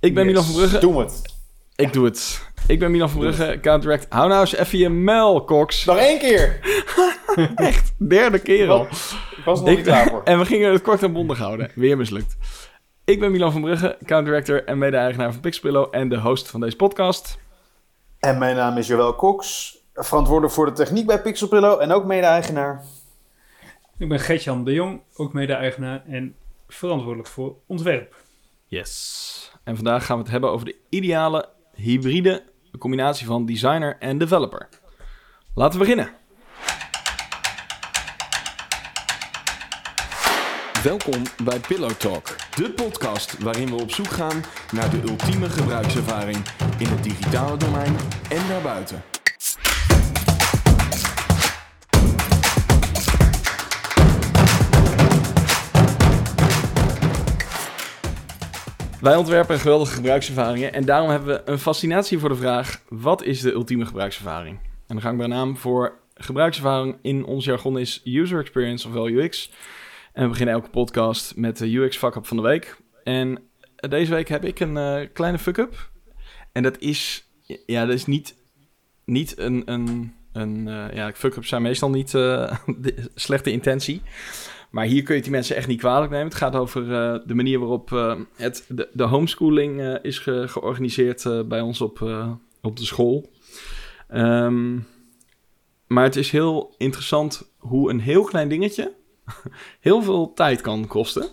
Ik ben Milan van Brugge. Doe het. Ik doe het. Ik ben Milan van Brugge, Counteract. Hou nou eens even je mel, Cox. Nog één keer. Echt, derde keer al. Ik was nog niet klaar voor. En we gingen het kort en bondig houden. Weer mislukt. Ik ben Milan van Brugge, Counterator en mede-eigenaar van Pixpillow en de host van deze podcast. En mijn naam is Joël Cox, verantwoordelijk voor de techniek bij Pixelpillow en ook mede-eigenaar. Ik ben Gertjan de Jong, ook mede-eigenaar en verantwoordelijk voor ontwerp. Yes. En vandaag gaan we het hebben over de ideale hybride combinatie van designer en developer. Laten we beginnen. Welkom bij Pillow Talk, de podcast waarin we op zoek gaan naar de ultieme gebruikservaring in het digitale domein en daarbuiten. Wij ontwerpen geweldige gebruikservaringen en daarom hebben we een fascinatie voor de vraag: wat is de ultieme gebruikservaring? En dan ga ik bij naam voor gebruikservaring in ons jargon is user experience ofwel UX. En we beginnen elke podcast met de UX fuck-up van de week. En deze week heb ik een eh, kleine fuck-up. En dat is, ja, dat is niet, niet een, een, een eh, ja, fuck-ups zijn meestal niet eh, de slechte intentie. Maar hier kun je die mensen echt niet kwalijk nemen. Het gaat over uh, de manier waarop uh, het, de, de homeschooling uh, is ge, georganiseerd bij ons op, op de school. Um, maar het is heel interessant hoe een heel klein dingetje heel veel tijd kan kosten.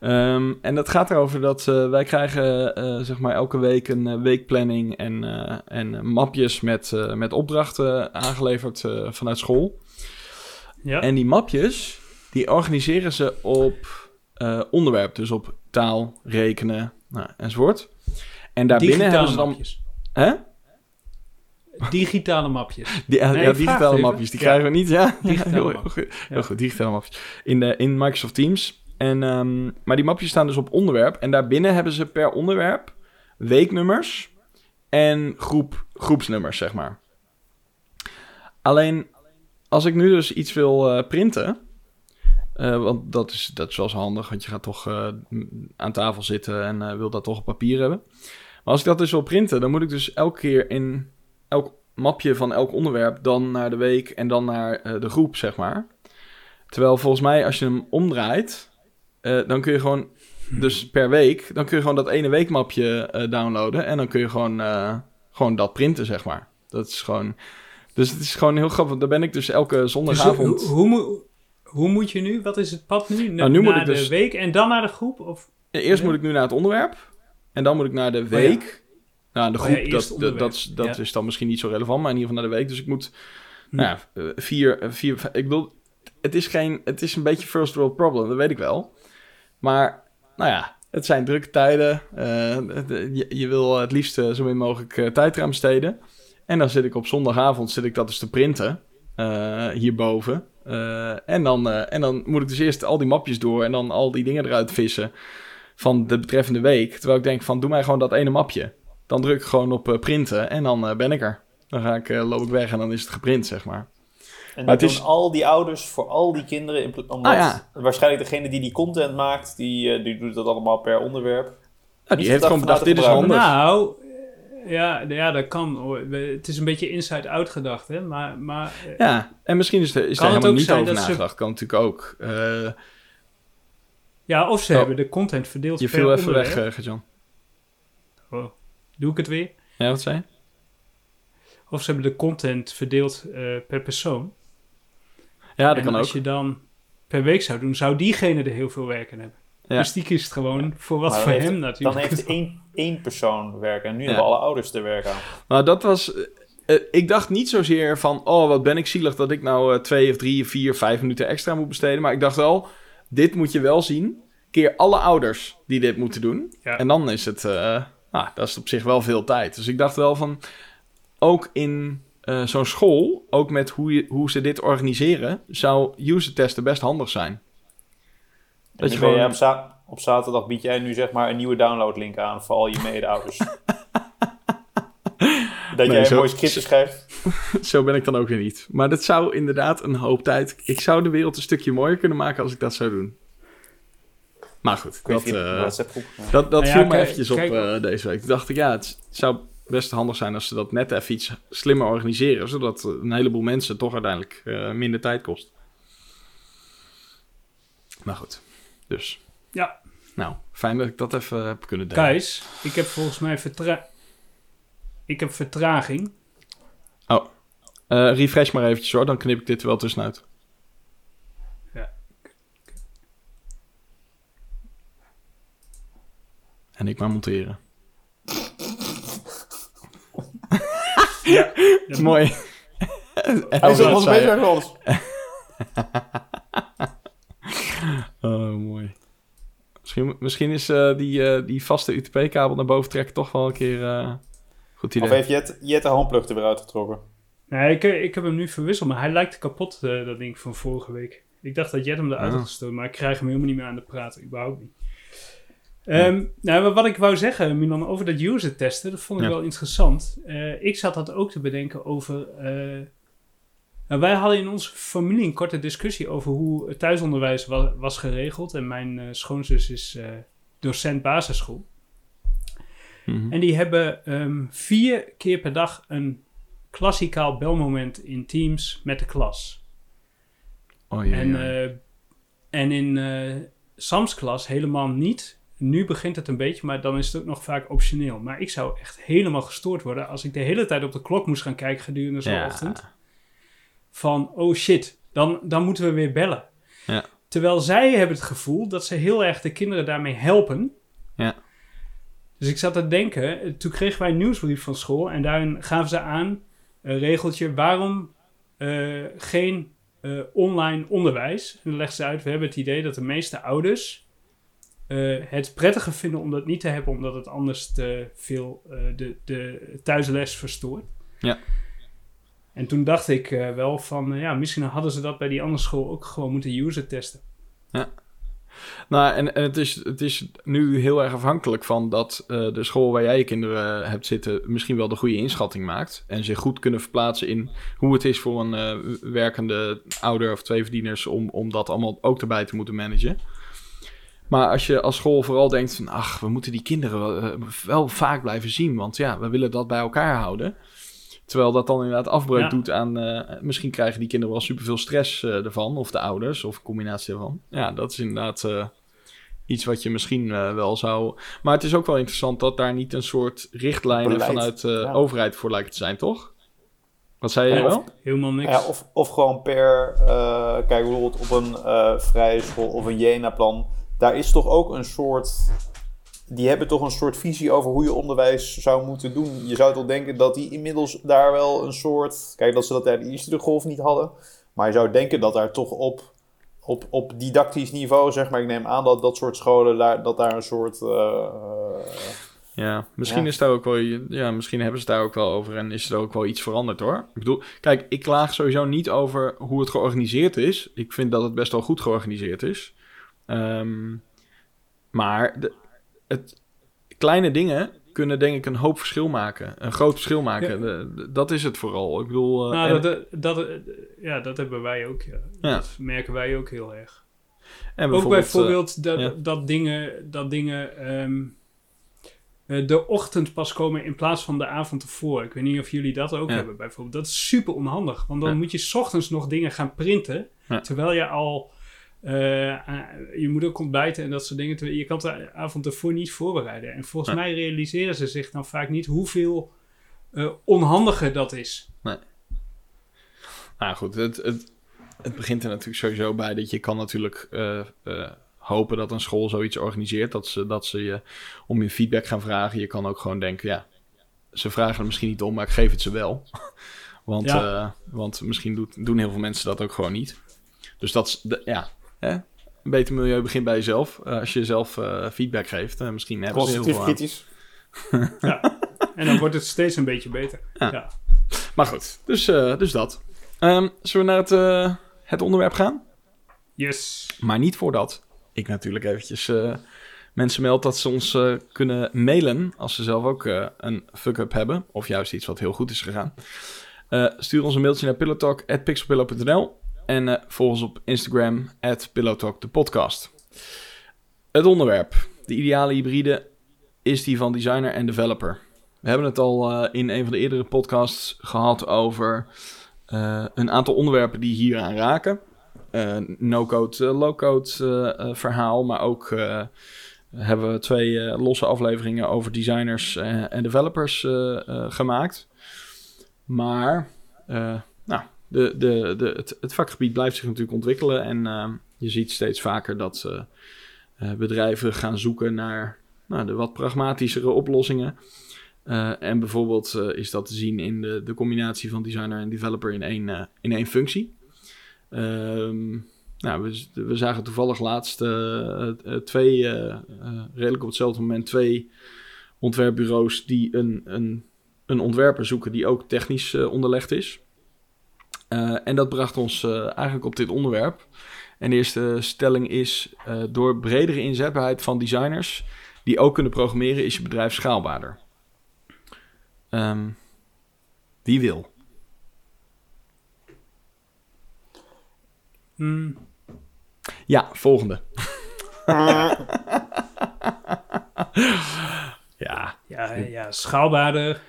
Um, en dat gaat erover dat wij krijgen zeg maar elke week een weekplanning en, en mapjes met, met opdrachten aangeleverd vanuit school. Ja. En die mapjes, die organiseren ze op uh, onderwerp, dus op taal, rekenen nou, enzovoort. En daarbinnen digitale hebben ze dan. Mapjes. Hè? Digitale mapjes. Die, Nee, ja, digitale mapjes, die Ja. krijgen we niet, ja? Digitale heel, goed, heel Ja. goed, digitale mapjes. In, de, in Microsoft Teams. En, ehm, maar die mapjes staan dus op onderwerp. En daarbinnen hebben ze per onderwerp weeknummers en groep, groepsnummers, zeg maar. Alleen, als ik nu dus iets wil eh, printen... eh, want dat is, dat is wel eens handig, want je gaat toch eh, aan tafel zitten en eh, wil dat toch op papier hebben. Maar als ik dat dus wil printen, dan moet ik dus elke keer in elk mapje van elk onderwerp dan naar de week en dan naar de groep, zeg maar. Terwijl volgens mij, als je hem omdraait, dan kun je gewoon, dus per week, dan kun je gewoon dat ene weekmapje downloaden en dan kun je gewoon, gewoon dat printen, zeg maar. Dat is gewoon, dus het is gewoon heel grappig. Daar ben ik dus elke Dus zondagavond. hoe, hoe, moet- hoe moet je nu? Wat is het pad nu? Na- Nou, nu moet naar ik dus- de week en dan naar de groep? Of? Eerst moet ik nu naar het onderwerp. En dan moet ik naar de week. Nou, de Oh ja, groep, dat, dat, is- dat Ja. is dan misschien niet zo relevant, maar in ieder geval naar de week. Dus ik moet, Hm. nou ja, eh, vier, eh, vier, ik bedoel, het is geen, het is een beetje first world problem, dat weet ik wel. Maar, nou ja, het zijn drukke tijden. eh, de- je, je wil het liefst zo min mogelijk eh, tijd eraan besteden. En dan zit ik op zondagavond, zit ik dat dus te printen, hierboven. Eh, en, dan, eh, en dan moet ik dus eerst al die mapjes door en dan al die dingen eruit vissen van de betreffende week. Terwijl ik denk van, doe mij gewoon dat ene mapje. Dan druk ik gewoon op eh, printen en dan ben ik er. Dan ga ik, loop ik weg en dan is het geprint, zeg maar. En Maar dat het doen is- al die ouders voor al die kinderen. Omdat Ah, ja. waarschijnlijk degene die die content maakt, die, die doet dat allemaal per onderwerp. Nou, die heeft gewoon bedacht, dit is handig. Nou, ja, ja, dat kan. Het is een beetje inside-out gedacht, hè? Maar, maar eh, Ja, en misschien is, er- is daar helemaal niet over ze- nagedacht. Kan natuurlijk ook. Eh, ja, of ze Oh. hebben de content verdeeld je viel even weg, eh, Gert-Jan. Oh, doe ik het weer? Ja, wat zei je? Of ze hebben de content verdeeld per persoon. Ja, dat en kan ook. als je dan per week zou doen, zou diegene er heel veel werk aan hebben. Ja. Dus die kiest gewoon voor wat voor heeft- hem natuurlijk. Dan heeft één, één persoon werk en nu Ja. hebben alle ouders er werk aan. Nou, dat was... eh, eh, ik dacht niet zozeer van... Oh, wat ben ik zielig dat ik nou eh, twee of drie of vier, vijf minuten extra moet besteden. Maar ik dacht wel... Dit moet je wel zien. Keer alle ouders die dit moeten doen. Ja. En dan is het... eh, nou, dat is op zich wel veel tijd. Dus ik dacht wel van... Ook in eh, zo'n school... Ook met hoe, je, hoe ze dit organiseren... Zou user testen best handig zijn. Dat je gewoon- op, za- op zaterdag bied jij nu zeg maar een nieuwe downloadlink aan voor al je mede-ouders. dat jij zo- een mooi scriptje schrijft. Zo ben ik dan ook weer niet. Maar dat zou inderdaad een hoop tijd... Ik zou de wereld een stukje mooier kunnen maken als ik dat zou doen. Maar goed, dat, eh, dat, dat Nou ja, viel me eventjes op kijk- eh, deze week. Toen dacht ik, ja, het zou best handig zijn als ze dat net even iets slimmer organiseren. Zodat een heleboel mensen toch uiteindelijk eh, minder tijd kost. Maar goed, dus. Ja. Nou, fijn dat ik dat even heb kunnen delen. Kijs, ik heb volgens mij vertra ik heb vertraging. Eh, refresh maar eventjes hoor, dan knip ik dit er wel tussenuit. Ja. En ik maar monteren. Ja, Mooi. Hij is dat ons zei je. Oh, mooi. Misschien, misschien is eh, die, eh, die vaste UTP-kabel naar boven trekken toch wel een keer eh goed idee. Of heeft Jet, Jet de handplug er weer uitgetrokken? Nee, ik, ik heb hem nu verwisseld, maar hij lijkt kapot, eh, dat ding van vorige week. Ik dacht dat Jet hem eruit Ah. had gestoten, maar ik krijg hem helemaal niet meer aan de praten. Überhaupt niet. Ehm, nou, wat ik wou zeggen, Milan, over dat user testen, dat vond ik Ja. wel interessant. Eh, ik zat dat ook te bedenken over... nou, wij hadden in onze familie een korte discussie over hoe het thuisonderwijs wa- was geregeld. En mijn eh, schoonzus is eh, docent basisschool. Mhm. En die hebben ehm, vier keer per dag een klassikaal belmoment in Teams met de klas. Oh, en, eh, en in Sam's klas helemaal niet. Nu begint het een beetje, maar dan is het ook nog vaak optioneel. Maar ik zou echt helemaal gestoord worden als ik de hele tijd op de klok moest gaan kijken gedurende zo'n Ja. ochtend. Van, oh shit, dan, dan moeten we weer bellen. Ja. Terwijl zij hebben het gevoel dat ze heel erg de kinderen daarmee helpen. Ja. Dus ik zat te denken, toen kregen wij een nieuwsbrief van school en daarin gaven ze aan, een regeltje, waarom eh, geen eh, online onderwijs. En dan legden ze uit, we hebben het idee dat de meeste ouders eh, het prettiger vinden om dat niet te hebben, omdat het anders te veel de, de thuisles verstoort. Ja. En toen dacht ik eh, wel van, eh, ja, misschien hadden ze dat bij die andere school ook gewoon moeten user testen. Nou, en, en het, is, het is nu heel erg afhankelijk van dat eh, de school waar jij je kinderen hebt zitten misschien wel de goede inschatting maakt. En zich goed kunnen verplaatsen in hoe het is voor een werkende ouder of twee verdieners om, om dat allemaal ook erbij te moeten managen. Maar als je als school vooral denkt van, ach, we moeten die kinderen wel vaak blijven zien, want ja, we willen dat bij elkaar houden. Terwijl dat dan inderdaad afbreuk Ja. doet aan, eh, misschien krijgen die kinderen wel superveel stress eh, ervan, of de ouders, of een combinatie daarvan. Ja, dat is inderdaad eh, iets wat je misschien eh, wel zou... Maar het is ook wel interessant dat daar niet een soort richtlijnen Beleid. vanuit de Ja. overheid voor lijkt te zijn, toch? Wat zei je Ja, wel? of- Helemaal niks. Ja, of, of gewoon per, eh, kijk bijvoorbeeld op een eh, vrije school of een Jena-plan. Daar is toch ook een soort, die hebben toch een soort visie over hoe je onderwijs zou moeten doen. Je zou toch denken dat die inmiddels daar wel een soort, kijk dat ze dat tijdens de eerste golf niet hadden. Maar je zou denken dat daar toch op, op, op didactisch niveau, zeg maar, ik neem aan dat dat soort scholen, daar, dat daar een soort... eh, Ja, misschien Ja. is daar ook wel, ja, misschien hebben ze het daar ook wel over en is er ook wel iets veranderd hoor. Ik bedoel, kijk, ik klaag sowieso niet over hoe het georganiseerd is. Ik vind dat het best wel goed georganiseerd is. Ehm, maar de, het, kleine dingen kunnen denk ik een hoop verschil maken. Een groot verschil maken. Ja. Dat is het vooral. Ik bedoel, eh, Nou, en, dat, dat, eh, ja, dat hebben wij ook. Ja. Ja. Dat merken wij ook heel erg. en Ook bijvoorbeeld eh, dat, ja. dat dingen, dat dingen ehm, eh, de ochtend pas komen in plaats van de avond ervoor. Ik weet niet of jullie dat ook hebben bijvoorbeeld. Dat is super onhandig. Want dan moet je 's ochtends nog dingen gaan printen. Terwijl je al... eh, ah, je moet ook ontbijten en dat soort dingen. Je kan het de avond ervoor niet voorbereiden. En volgens mij realiseren ze zich dan vaak niet hoeveel eh, onhandiger dat is. Nou goed, het, het, het begint er natuurlijk sowieso bij dat je kan natuurlijk eh, eh, hopen dat een school zoiets organiseert. Dat ze, dat ze je om je feedback gaan vragen. Je kan ook gewoon denken, ja, ze vragen er misschien niet om, maar ik geef het ze wel. want, Ja. eh, want misschien doet, doen heel veel mensen dat ook gewoon niet. Dus dat is, ja, hè? een beter milieu begint bij jezelf. Eh, als je zelf eh, feedback geeft, eh, misschien hebben ze heel veel aan. kritisch. En dan wordt het steeds een beetje beter. Ja. Ja. Maar goed, dus, eh, dus dat. Ehm, zullen we naar het, eh, het onderwerp gaan? Yes. Maar niet voordat ik natuurlijk eventjes eh, mensen meld dat ze ons eh, kunnen mailen als ze zelf ook eh, een fuck-up hebben. Of juist iets wat heel goed is gegaan. Eh, stuur ons een mailtje naar pillowtalk.pixelpillow.nl en eh volg ons op Instagram, at podcast. Het onderwerp. De ideale hybride is die van designer en developer. We hebben het al eh, in een van de eerdere podcasts gehad over eh, een aantal onderwerpen die hier aan raken. No-code, low-code verhaal, maar ook hebben we twee losse afleveringen over designers en developers gemaakt. Maar de, de, de, het, het, vakgebied blijft zich natuurlijk ontwikkelen en je ziet steeds vaker dat bedrijven gaan zoeken naar nou, de wat pragmatischere oplossingen. Uh, en bijvoorbeeld is dat te zien in de, de combinatie van designer en developer in één, in één functie. Um, nou, we, we, zagen toevallig laatst twee, redelijk op hetzelfde moment, twee ontwerpbureaus die een, een, een ontwerper zoeken die ook technisch onderlegd is. En dat bracht ons eigenlijk op dit onderwerp. En de eerste stelling is: door bredere inzetbaarheid van designers die ook kunnen programmeren, is je bedrijf schaalbaarder. Um, wie wil? Hmm. Ja, volgende. ja. Ja, ja, schaalbaarder.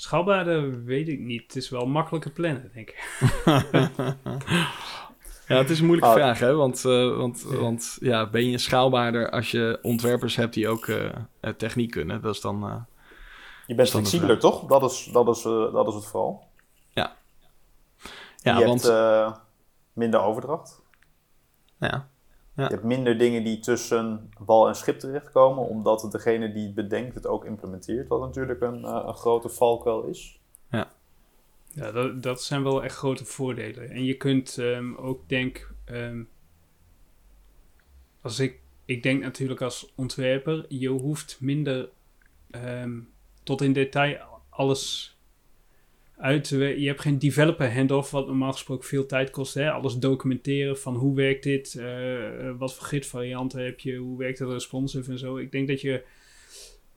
Schaalbaarder weet ik niet. Het is wel makkelijker plannen, denk ik. Ja, het is een moeilijke oh. vraag, hè? Want, uh, want, ja. want ja, ben je schaalbaarder als je ontwerpers hebt die ook uh, techniek kunnen? Dat is dan. Uh, je bent flexibeler, toch? Dat is, dat, is, dat is het vooral. Ja. ja je want... hebt minder overdracht. Ja. Ja. Je hebt minder dingen die tussen bal en schip terechtkomen, omdat degene die het bedenkt het ook implementeert, wat natuurlijk een, een grote valkuil is. Ja. Ja, dat, dat zijn wel echt grote voordelen. En je kunt um, ook denk, um, als ik, ik denk natuurlijk als ontwerper, je hoeft minder um, tot in detail alles uit Je hebt geen developer handoff, wat normaal gesproken veel tijd kost. Hè? Alles documenteren van hoe werkt dit, uh, wat voor gitvarianten heb je, hoe werkt het responsive en zo. Ik denk dat je,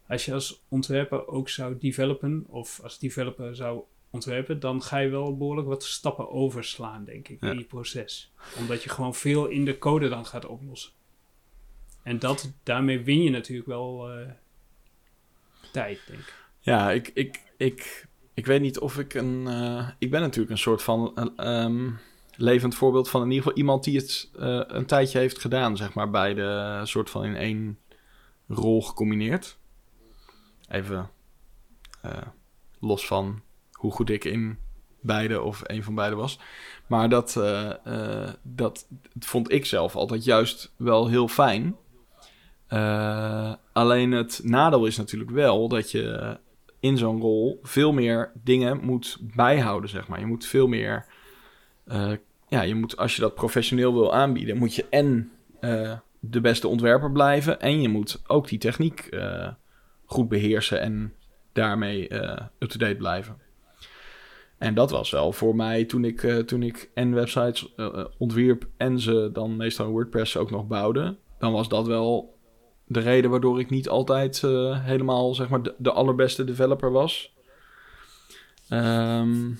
als je als ontwerper ook zou developen, of als developer zou ontwerpen, dan ga je wel behoorlijk wat stappen overslaan, denk ik, in je proces. Omdat je gewoon veel in de code dan gaat oplossen. En dat, daarmee win je natuurlijk wel uh, tijd, denk ik. Ja, ik, ik, ik, ik weet niet of ik een... Uh, ik ben natuurlijk een soort van um, levend voorbeeld van in ieder geval iemand die het uh, een tijdje heeft gedaan, zeg maar, bij de soort van in één rol gecombineerd. Even los van hoe goed ik in beide of een van beide was. Maar dat, dat vond ik zelf altijd juist wel heel fijn. Alleen het nadeel is natuurlijk wel dat je in zo'n rol veel meer dingen moet bijhouden, zeg maar. Je moet veel meer... ja, je moet, als je dat professioneel wil aanbieden, moet je en de beste ontwerper blijven... en je moet ook die techniek goed beheersen en daarmee up-to-date blijven. En dat was wel voor mij toen ik, toen ik en websites ontwierp en ze dan meestal WordPress ook nog bouwde. Dan was dat wel de reden waardoor ik niet altijd uh, helemaal zeg maar de, de, allerbeste developer was. Um,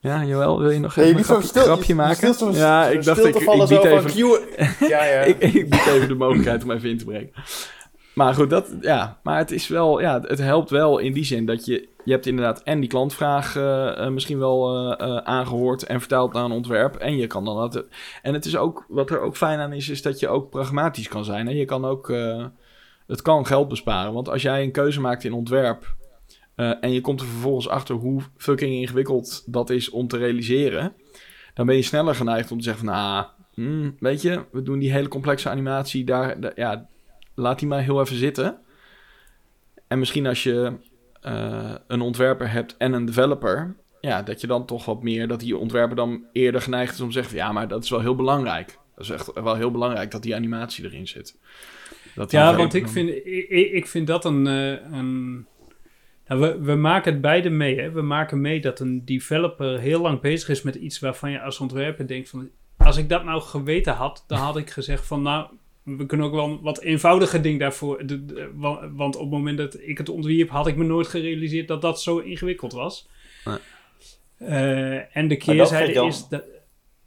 ja, Joël, wil je nog even een stil, grapje maken? Zo, ja, ik dacht ik, ik, bied even, ja, ja. ik, ik bied even de mogelijkheid om even in te breken. Maar goed, dat, ja, maar het is wel, ja, het helpt wel in die zin dat je, je hebt inderdaad en die klantvraag uh, misschien wel uh, aangehoord en vertaald naar een ontwerp. En je kan dan dat. En het is ook, wat er ook fijn aan is, is dat je ook pragmatisch kan zijn. En je kan ook, het kan geld besparen. Want als jij een keuze maakt in ontwerp en je komt er vervolgens achter hoe fucking ingewikkeld dat is om te realiseren, dan ben je sneller geneigd om te zeggen van, ah, hmm, weet je, we doen die hele complexe animatie, daar, daar ja, laat die maar heel even zitten. En misschien als je uh, een ontwerper hebt en een developer, ja, dat je dan toch wat meer, dat die ontwerper dan eerder geneigd is om te zeggen: ja, maar dat is wel heel belangrijk. Dat is echt wel heel belangrijk dat die animatie erin zit. Dat ja, want ik vind, ik, ik vind dat een. Uh, een nou, we, we maken het beide mee. Hè? We maken mee dat een developer heel lang bezig is met iets waarvan je als ontwerper denkt: van als ik dat nou geweten had, dan had ik gezegd van nou, we kunnen ook wel een wat eenvoudiger ding daarvoor. De, want op het moment dat ik het ontwierp, had ik me nooit gerealiseerd dat dat zo ingewikkeld was. Nee. Uh, en de keerzijde is dat.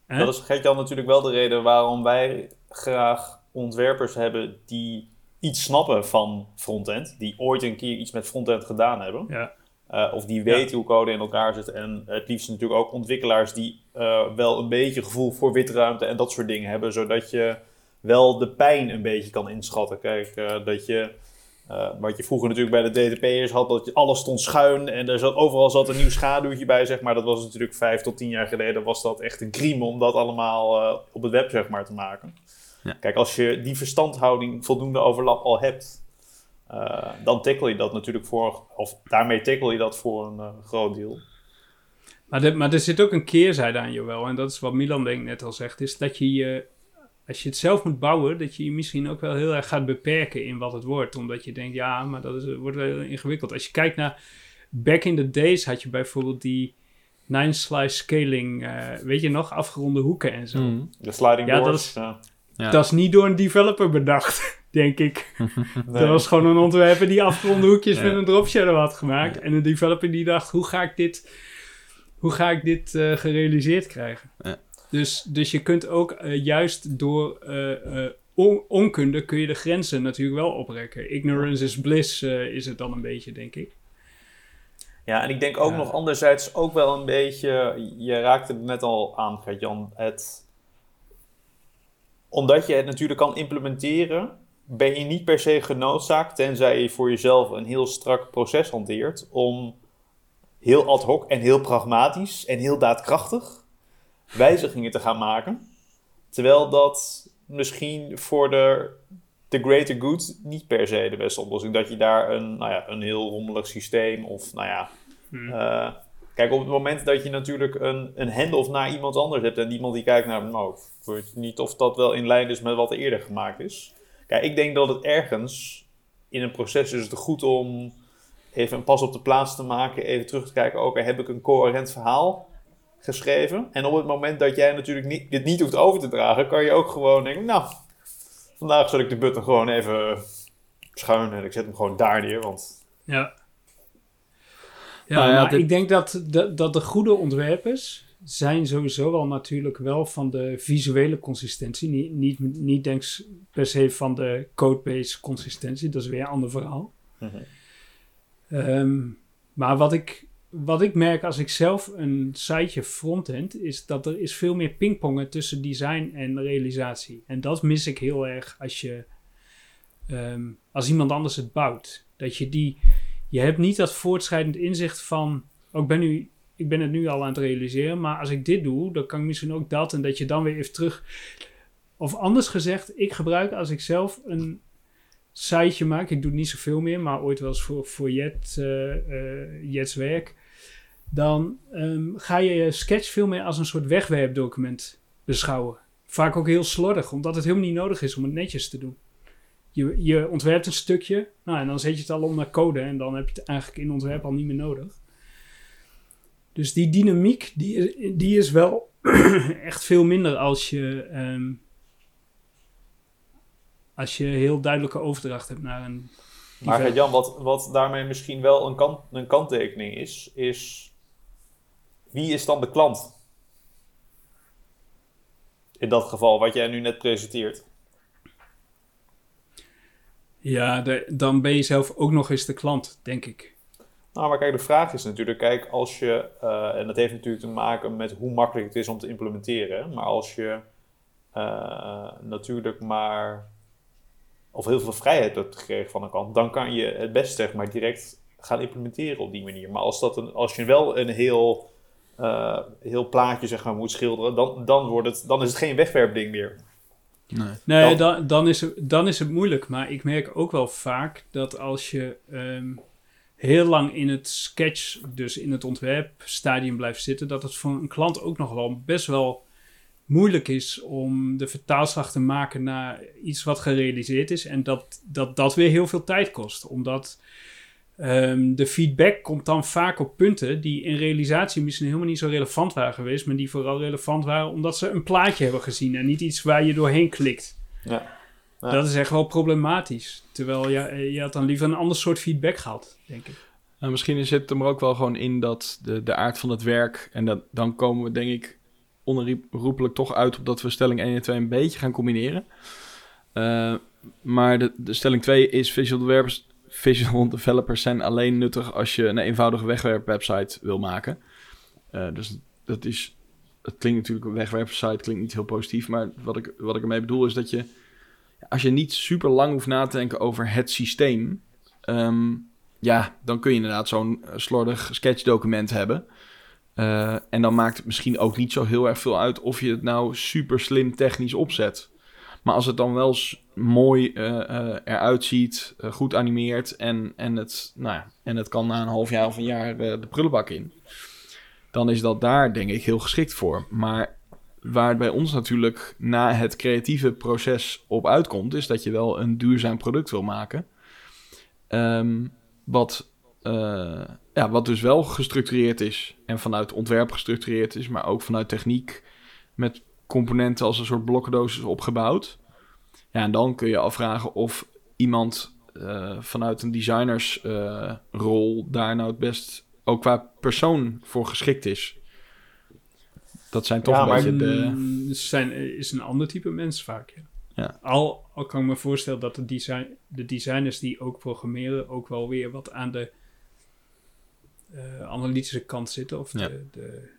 Hè? Dat is natuurlijk wel de reden waarom wij graag ontwerpers hebben die iets snappen van frontend. Die ooit een keer iets met frontend gedaan hebben. Ja. Uh, of die weten hoe code in elkaar zit. En het liefst natuurlijk ook ontwikkelaars die uh, wel een beetje gevoel voor witruimte en dat soort dingen hebben. Zodat je wel de pijn een beetje kan inschatten. Kijk, uh, dat je, wat je vroeger natuurlijk bij de DTP'ers had, dat je, alles stond schuin en er zat, overal zat een nieuw schaduwtje bij, zeg maar. Dat was natuurlijk vijf tot tien jaar geleden, was dat echt een crime om dat allemaal op het web, zeg maar, te maken. Ja. Kijk, als je die verstandhouding voldoende overlap al hebt, uh, dan tackle je dat natuurlijk voor, of daarmee tackle je dat voor een groot deel. Maar, de, maar er zit ook een keerzijde aan, Joël, en dat is wat Milan denk net al zegt, is dat je je, als je het zelf moet bouwen, dat je je misschien ook wel heel erg gaat beperken in wat het wordt. Omdat je denkt, ja, maar dat is, wordt wel ingewikkeld. Als je kijkt naar, back in the days had je bijvoorbeeld die nine slice scaling, uh, weet je nog, afgeronde hoeken en zo. Mm. De sliding ja, doors. Dat is, ja. dat is niet door een developer bedacht denk ik. Nee. Dat was gewoon een ontwerper die afgeronde hoekjes met een drop shadow had gemaakt. En een developer die dacht, hoe ga ik dit, hoe ga ik dit uh, gerealiseerd krijgen? Dus, dus je kunt ook uh, juist door uh, on onkunde kun je de grenzen natuurlijk wel oprekken. Ignorance is bliss is het dan een beetje, denk ik. Ja, en ik denk ook nog anderzijds ook wel een beetje, je raakte het net al aan, Gert-Jan, het omdat je het natuurlijk kan implementeren, ben je niet per se genoodzaakt, tenzij je voor jezelf een heel strak proces hanteert, om heel ad hoc en heel pragmatisch en heel daadkrachtig wijzigingen te gaan maken. Terwijl dat misschien voor de, de greater good niet per se de beste oplossing. Dat je daar een, nou ja, een heel rommelig systeem of nou ja. Hmm. Uh, kijk, op het moment dat je natuurlijk een, een handoff naar iemand anders hebt en iemand die kijkt naar, nou, ik weet niet of dat wel in lijn is met wat er eerder gemaakt is. Kijk, ik denk dat het ergens in een proces is het goed om even een pas op de plaats te maken, even terug te kijken, oké, heb ik een coherent verhaal geschreven? En op het moment dat jij natuurlijk niet, dit niet hoeft over te dragen, kan je ook gewoon denken, nou, vandaag zet ik de button gewoon even schuin en ik zet hem gewoon daar neer, want... Ja. Ja, Nou ja, maar dit- ik denk dat de, dat de goede ontwerpers zijn sowieso wel natuurlijk wel van de visuele consistentie. Niet, niet, niet denk per se van de codebase consistentie, dat is weer een ander verhaal. Mhm. Ehm, maar wat ik, wat ik merk als ik zelf een siteje frontend, is dat er is veel meer pingpongen tussen design en realisatie. En dat mis ik heel erg als je ehm, als iemand anders het bouwt. Dat je die, je hebt niet dat voortschrijdend inzicht van, oh, ben nu, ik ben het nu al aan het realiseren, maar als ik dit doe, dan kan ik misschien ook dat en dat je dan weer even terug. Of anders gezegd, ik gebruik als ik zelf een siteje maak, ik doe het niet zoveel meer, maar ooit wel eens voor, voor Jet, eh, eh, Jets werk, dan ehm, ga je je sketch veel meer als een soort wegwerpdocument beschouwen. Vaak ook heel slordig, omdat het helemaal niet nodig is om het netjes te doen. Je, je ontwerpt een stukje, nou, en dan zet je het al om naar code en dan heb je het eigenlijk in ontwerp al niet meer nodig. Dus die dynamiek, die, die is wel echt veel minder als je, ehm, als je heel duidelijke overdracht hebt naar een... Maar Jan, wat, wat daarmee misschien wel een, kant, een kanttekening is, is wie is dan de klant? In dat geval, wat jij nu net presenteert. Ja, de- dan ben je zelf ook nog eens de klant, denk ik. Nou, maar kijk, de vraag is natuurlijk, kijk, als je, eh, en dat heeft natuurlijk te maken met hoe makkelijk het is om te implementeren, maar als je eh, natuurlijk maar, of heel veel vrijheid hebt gekregen van een kant, dan kan je het best zeg maar direct gaan implementeren op die manier. Maar als, dat een, als je wel een heel, eh, heel plaatje zeg maar, moet schilderen, dan, dan, wordt het, dan is het geen wegwerpding meer. Nee. Nee, Dan- dan, dan, is het, dan is het moeilijk. Maar ik merk ook wel vaak dat als je ehm, heel lang in het sketch, dus in het ontwerpstadium blijft zitten, dat het voor een klant ook nog wel best wel moeilijk is om de vertaalslag te maken naar iets wat gerealiseerd is. En dat dat, dat weer heel veel tijd kost. Omdat ehm, de feedback komt dan vaak op punten die in realisatie misschien helemaal niet zo relevant waren geweest. Maar die vooral relevant waren omdat ze een plaatje hebben gezien en niet iets waar je doorheen klikt. Ja. Ja. Dat is echt wel problematisch. Terwijl je, je had dan liever een ander soort feedback gehad, denk ik. Nou, misschien zit het er maar ook wel gewoon in dat de, de aard van het werk. En dat, dan komen we denk ik onherroepelijk toch uit op dat we stelling 1 en 2 een beetje gaan combineren. Eh, maar de, stelling 2 is visual developers, visual zijn alleen nuttig als je een eenvoudige wegwerpwebsite wil maken. Eh, dus dat is, het klinkt natuurlijk, een wegwerpsite klinkt niet heel positief, maar wat ik, wat ik ermee bedoel is dat je, als je niet super lang hoeft na te denken over het systeem, ehm, ja, dan kun je inderdaad zo'n slordig sketchdocument hebben. Eh, en dan maakt het misschien ook niet zo heel erg veel uit of je het nou super slim technisch opzet. Maar als het dan wel mooi eh, eh, eruit ziet, goed animeert en, en, het, nou ja, en het kan na een half jaar of een jaar de prullenbak in, dan is dat daar denk ik heel geschikt voor. Maar waar het bij ons natuurlijk na het creatieve proces op uitkomt, is dat je wel een duurzaam product wil maken. Ehm, wat, eh, ja, wat dus wel gestructureerd is en vanuit ontwerp gestructureerd is, maar ook vanuit techniek met componenten als een soort blokkendoos is opgebouwd. Ja, en dan kun je afvragen of iemand eh, vanuit een designersrol daar nou het best ook qua persoon voor geschikt is. Dat zijn toch Ja, een maar- beetje de... Mm, zijn, is een ander type mens vaak. Ja. Ja. Al, al kan ik me voorstellen dat de, design, de designers die ook programmeren ook wel weer wat aan de analytische kant zitten. Of Ja. de, de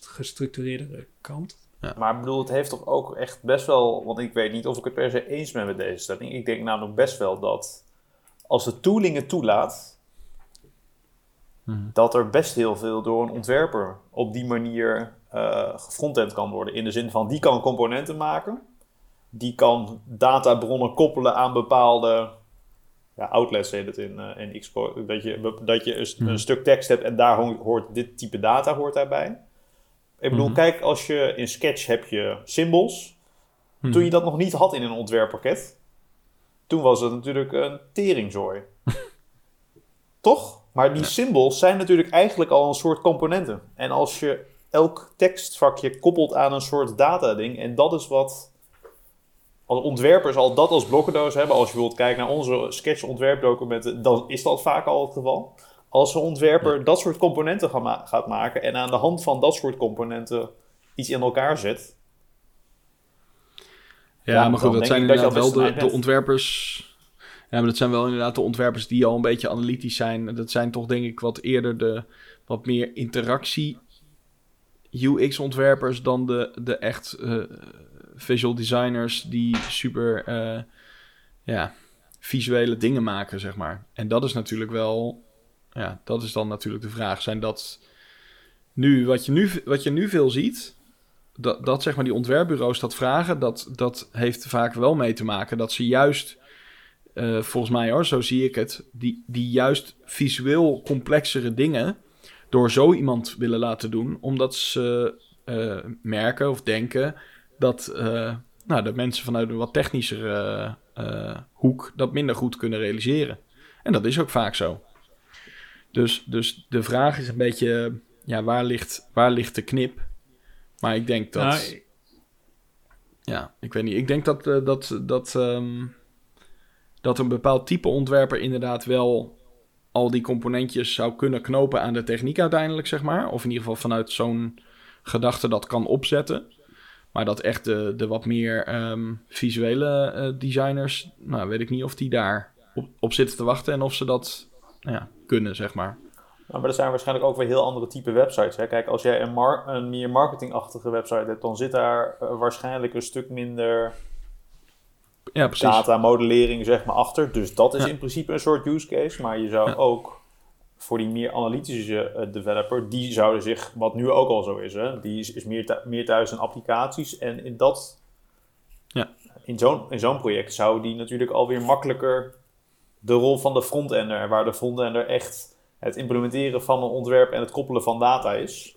gestructureerdere kant. Maar ik bedoel, het heeft toch ook echt best wel... Want ik weet niet of ik het per se eens ben met deze stelling. Ik denk namelijk best wel dat als de tooling het toelaat... Mhm. dat er best heel veel door een ontwerper op die manier eh gefrontend kan worden. In de zin van, die kan componenten maken. Die kan databronnen koppelen aan bepaalde ja, outlets, heet het in, eh in Xcode. Dat je, dat je een, Mhm. een stuk tekst hebt en daar ho- hoort dit type data hoort daarbij. Ik bedoel, Mhm. kijk, als je in Sketch heb je symbols. Mhm. Toen je dat nog niet had in een ontwerppakket, toen was het natuurlijk een teringzooi. Toch? Maar die Ja. symbols zijn natuurlijk eigenlijk al een soort componenten. En als je elk tekstvakje koppelt aan een soort datading, en dat is wat als ontwerpers al dat als blokkendoos hebben, als je wilt kijken naar onze sketch-ontwerpdocumenten, dan is dat vaak al het geval. Als een ontwerper dat soort componenten gaat, ma- gaat maken en aan de hand van dat soort componenten iets in elkaar zet, Ja, maar goed, dat zijn dat inderdaad wel de, ontwerpers. Ja, maar dat zijn wel inderdaad de ontwerpers die al een beetje analytisch zijn. Dat zijn toch denk ik wat eerder de wat meer interactie UX-ontwerpers dan de, de echt eh, visual designers die super eh, ja, visuele dingen maken, zeg maar. En dat is natuurlijk wel, ja, dat is dan natuurlijk de vraag. Zijn dat nu, wat je nu, wat je nu veel ziet, dat, dat zeg maar die ontwerpbureaus dat vragen, dat, dat heeft vaak wel mee te maken dat ze juist, eh, volgens mij hoor, zo zie ik het, die, die juist visueel complexere dingen door zo iemand willen laten doen, omdat ze eh, merken of denken dat eh, nou, de mensen vanuit een wat technischere eh, hoek dat minder goed kunnen realiseren. En dat is ook vaak zo. Dus, dus de vraag is een beetje, ja, waar ligt, waar ligt de knip? Maar ik denk dat... Nou, Ja, ik weet niet. Ik denk dat, eh, dat, dat, ehm, dat een bepaald type ontwerper inderdaad wel al die componentjes zou kunnen knopen aan de techniek uiteindelijk, zeg maar. Of in ieder geval vanuit zo'n gedachte dat kan opzetten. Maar dat echt de, de wat meer ehm, visuele eh, designers, nou weet ik niet of die daar op, op zitten te wachten en of ze dat nou ja, kunnen, zeg maar. Nou, maar dat zijn waarschijnlijk ook weer heel andere type websites. Hè? Kijk, als jij een, mar- een meer marketingachtige website hebt, dan zit daar eh, waarschijnlijk een stuk minder Ja, precies. datamodellering zeg maar achter. Dus dat is Ja. in principe een soort use case. Maar je zou Ja. ook voor die meer analytische eh, developer, die zouden zich, wat nu ook al zo is, hè, die is, is meer, meer thuis in applicaties. En in dat, Ja. in zo'n in zo'n project zou die natuurlijk alweer makkelijker de rol van de frontender, waar de frontender echt het implementeren van een ontwerp en het koppelen van data is.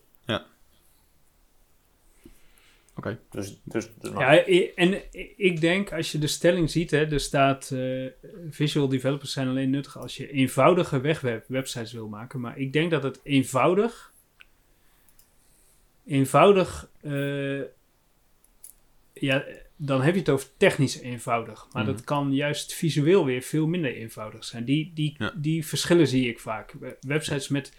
Oké. Dus, dus, dus Ja, en ik denk als je de stelling ziet, hè, er staat eh, visual developers zijn alleen nuttig als je eenvoudige wegweb websites wil maken. Maar ik denk dat het eenvoudig, eenvoudig, eh, ja, dan heb je het over technisch eenvoudig. Maar Mhm. dat kan juist visueel weer veel minder eenvoudig zijn. Die, die, Ja. die verschillen zie ik vaak. We- Websites met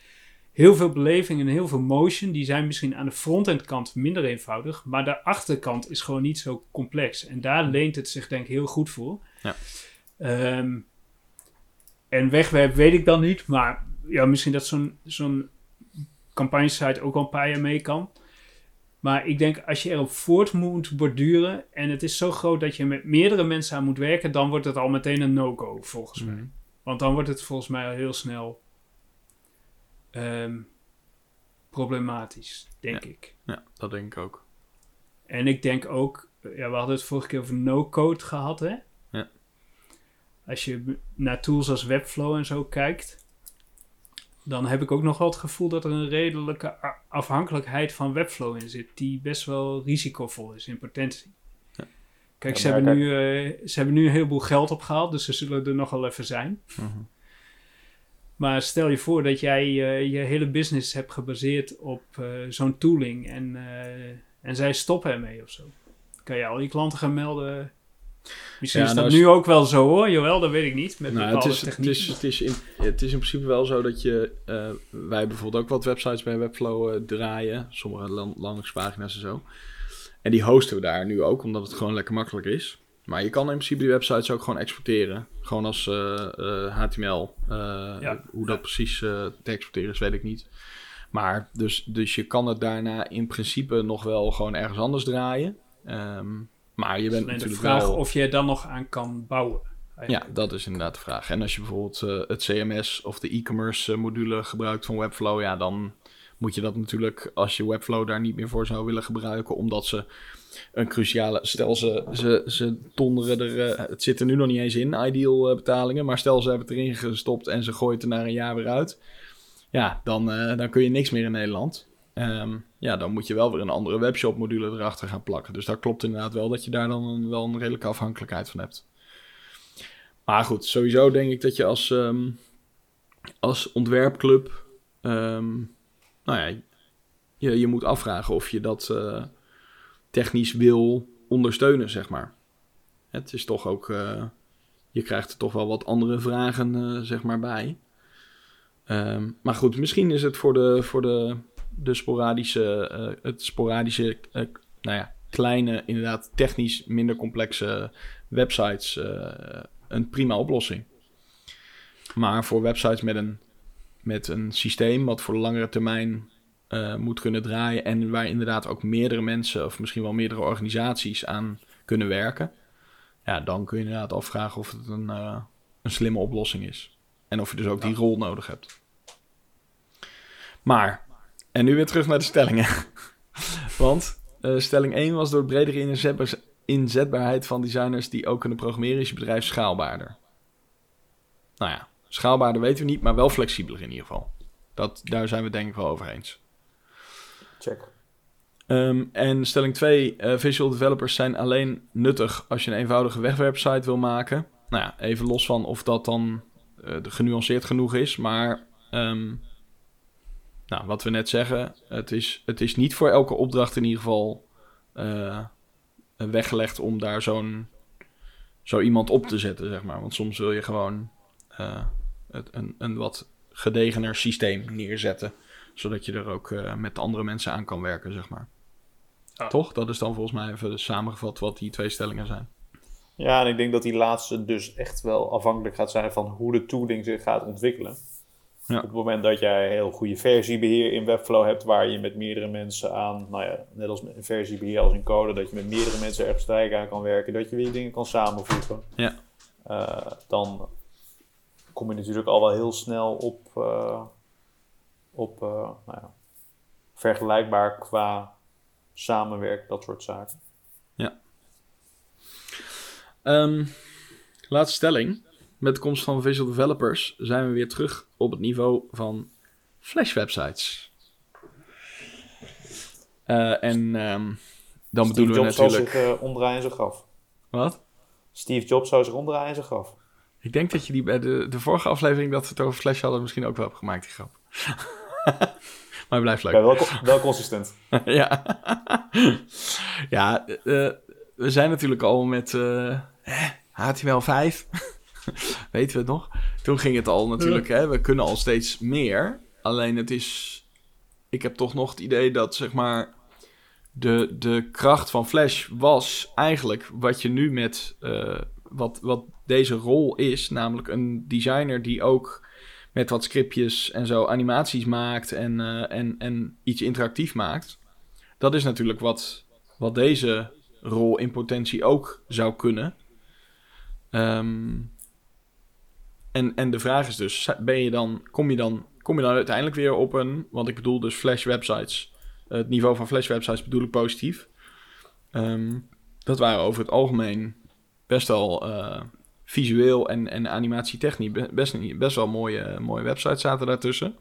heel veel beleving en heel veel motion. Die zijn misschien aan de frontend kant minder eenvoudig. Maar de achterkant is gewoon niet zo complex. En daar leent het zich denk ik heel goed voor. Ja. Ehm, en wegwerp weet ik dan niet. Maar ja, misschien dat zo'n zo'n campagnesite ook al een paar jaar mee kan. Maar ik denk als je erop voort moet borduren en het is zo groot dat je met meerdere mensen aan moet werken, dan wordt het al meteen een no-go volgens mij. Mhm. Want dan wordt het volgens mij al heel snel ehm, problematisch, denk ik. Ja, dat denk ik ook. En ik denk ook, ja, we hadden het vorige keer over no-code gehad, hè? Ja. Als je naar tools als Webflow en zo kijkt, dan heb ik ook nog wel het gevoel dat er een redelijke afhankelijkheid van Webflow in zit, die best wel risicovol is in potentie. Ja. Kijk, Ja, ze, hebben kijk- nu, eh, ze hebben nu een heleboel geld opgehaald, dus ze zullen er nog wel even zijn. Mhm. Maar stel je voor dat jij eh, je hele business hebt gebaseerd op eh, zo'n tooling en, eh, en zij stoppen ermee of zo. Kan je al je klanten gaan melden? Misschien Ja, is nou dat is- nu ook wel zo hoor, Joël, dat weet ik niet. Met Nou, het, is, het, is, het, is in, het is in principe wel zo dat je... wij bijvoorbeeld ook wat websites bij Webflow draaien. Sommige land, landingspagina's en zo. En die hosten we daar nu ook, omdat het gewoon lekker makkelijk is. Maar je kan in principe die websites ook gewoon exporteren. Gewoon als eh, eh, HTML. Eh, Ja. Hoe dat precies eh, te exporteren is, weet ik niet. Maar dus, dus je kan het daarna in principe nog wel gewoon ergens anders draaien. Ehm, maar je bent de natuurlijk vraag wel... of je er dan nog aan kan bouwen. Ja, dat is inderdaad de vraag. En als je bijvoorbeeld eh, het CMS of de e-commerce eh, module gebruikt van Webflow, ja, dan moet je dat natuurlijk, als je Webflow daar niet meer voor zou willen gebruiken, omdat ze een cruciale, stel ze, ze, ze donderen er, eh, het zit er nu nog niet eens in, ideal eh, betalingen, maar stel ze hebben het erin gestopt en ze gooien het er na een jaar weer uit, ja, dan, eh, dan kun je niks meer in Nederland. Ehm, ja, dan moet je wel weer een andere webshop module erachter gaan plakken. Dus dat klopt inderdaad wel dat je daar dan wel een redelijke afhankelijkheid van hebt. Maar goed, sowieso denk ik dat je als, ehm, als ontwerpclub. ehm, nou ja, je, je moet afvragen of je dat technisch wil ondersteunen, zeg maar. Het is toch ook. eh, je krijgt er toch wel wat andere vragen, eh, zeg maar, bij. Ehm, maar goed, misschien is het voor de, voor de, de sporadische. eh, het sporadische. nou ja, kleine, inderdaad, technisch minder complexe websites. een prima oplossing. Maar voor websites met een, met een systeem wat voor de langere termijn eh, moet kunnen draaien en waar inderdaad ook meerdere mensen of misschien wel meerdere organisaties aan kunnen werken, ja, dan kun je inderdaad afvragen of het een, eh, een slimme oplossing is. En of je dus ook die rol nodig hebt. Maar, en nu weer terug naar de stellingen. Want eh, stelling 1 was door bredere inzetbaar, inzetbaarheid van designers die ook kunnen programmeren, is je bedrijf schaalbaarder. Nou ja, schaalbaarder weten we niet, maar wel flexibeler in ieder geval. Dat, daar zijn we denk ik wel over eens. Check. Ehm, en stelling 2, visual developers zijn alleen nuttig als je een eenvoudige wegwerpsite wil maken. Nou ja, even los van of dat dan eh, genuanceerd genoeg is, maar ehm, nou, wat we net zeggen, het is, het is niet voor elke opdracht in ieder geval eh, weggelegd om daar zo'n zo iemand op te zetten, zeg maar. Want soms wil je gewoon eh, een, een wat gedegener systeem neerzetten, zodat je er ook eh, met andere mensen aan kan werken, zeg maar. Toch? Dat is dan volgens mij even samengevat wat die twee stellingen zijn. Ja, en ik denk dat die laatste dus echt wel afhankelijk gaat zijn van hoe de tooling zich gaat ontwikkelen. Ja. Op het moment dat jij heel goede versiebeheer in Webflow hebt, waar je met meerdere mensen aan, nou ja, net als een versiebeheer als in code, dat je met meerdere mensen ergens tegelijk aan kan werken, dat je weer dingen kan samenvoegen. Ja. Eh, dan kom je natuurlijk al wel heel snel op, eh, op eh, nou ja, vergelijkbaar qua samenwerken, dat soort zaken. Ehm, laatste stelling. Met de komst van visual developers zijn we weer terug op het niveau van Flash websites. Eh, en ehm, dan Steve bedoelen we Jobs zal natuurlijk... zich eh, omdraaien zijn graf. Wat? Steve Jobs zou zich omdraaien zijn graf. Ik denk dat je die bij de, de vorige aflevering dat we het over Flash hadden misschien ook wel hebt gemaakt, die grap. maar het blijft leuk. Ja, wel, co- wel consistent. ja. ja, eh, we zijn natuurlijk al met eh, hè, HTML5. Weten we het nog? Toen ging het al natuurlijk, hè, we kunnen al steeds meer. alleen het is... Ik heb toch nog het idee dat, zeg maar... De, de kracht van Flash was eigenlijk wat je nu met... eh, wat, wat deze rol is, namelijk een designer die ook met wat scriptjes en zo animaties maakt en, eh, en, en iets interactief maakt. Dat is natuurlijk wat, wat deze rol in potentie ook zou kunnen. Ehm, en, en de vraag is dus, ben je dan, kom, je dan, kom je dan uiteindelijk weer op een... Want ik bedoel dus Flash websites. Het niveau van Flash websites bedoel ik positief. Ehm, dat waren over het algemeen best wel eh, visueel en, en animatietechnisch be- best, best wel mooie, mooie websites zaten daartussen.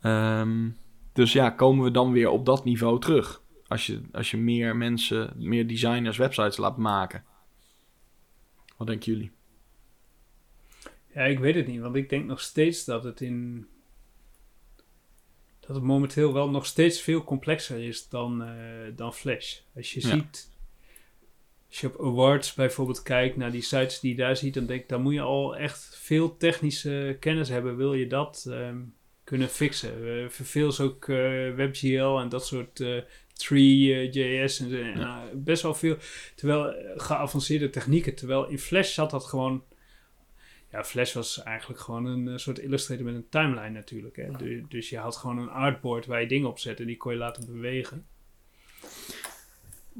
Ehm, dus ja, komen we dan weer op dat niveau terug? Als je, als je meer mensen, meer designers websites laat maken. Wat denken jullie? Ja, ik weet het niet, want ik denk nog steeds dat het in. dat het momenteel wel nog steeds veel complexer is dan, eh, dan Flash. Als je Ja. ziet. Als je op awards bijvoorbeeld kijkt naar die sites die je daar ziet, dan denk ik, dan moet je al echt veel technische kennis hebben. Wil je dat ehm, kunnen fixen? Uh, veel ook eh, WebGL en dat soort eh Tree.js en, en Ja. eh, best wel veel. Terwijl eh, geavanceerde technieken. Terwijl in Flash zat dat gewoon ja, Flash was eigenlijk gewoon een eh, soort Illustrator met een timeline natuurlijk. Hè? Du- dus je had gewoon een artboard waar je dingen op zette. Die kon je laten bewegen.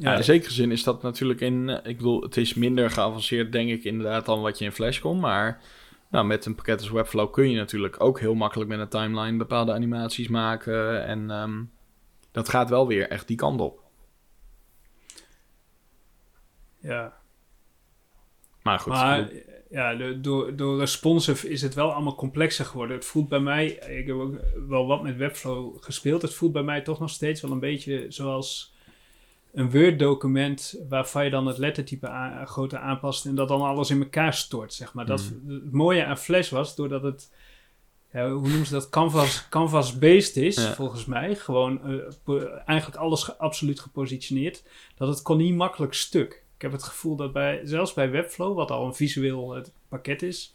Ja, in zekere zin is dat natuurlijk in... eh, Ik bedoel, het is minder geavanceerd denk ik inderdaad dan wat je in Flash kon. Maar nou, met een pakket als Webflow kun je natuurlijk ook heel makkelijk met een timeline bepaalde animaties maken. En ehm, dat gaat wel weer echt die kant op. ja. Maar goed, maar eh, ja, door, door responsive is het wel allemaal complexer geworden. Het voelt bij mij, ik heb ook wel wat met Webflow gespeeld. Het voelt bij mij toch nog steeds wel een beetje zoals een Word-document waarvan je dan het lettertype aan, grootte aanpast en dat dan alles in elkaar stort, zeg maar. Dat, Het mooie aan Flash was, doordat het, ja, hoe noemen ze dat, canvas, canvas-based is, Ja. volgens mij. Gewoon eh, eigenlijk alles ge- absoluut gepositioneerd. Dat het kon niet makkelijk stuk. Ik heb het gevoel dat bij, zelfs bij Webflow, wat al een visueel eh, pakket is,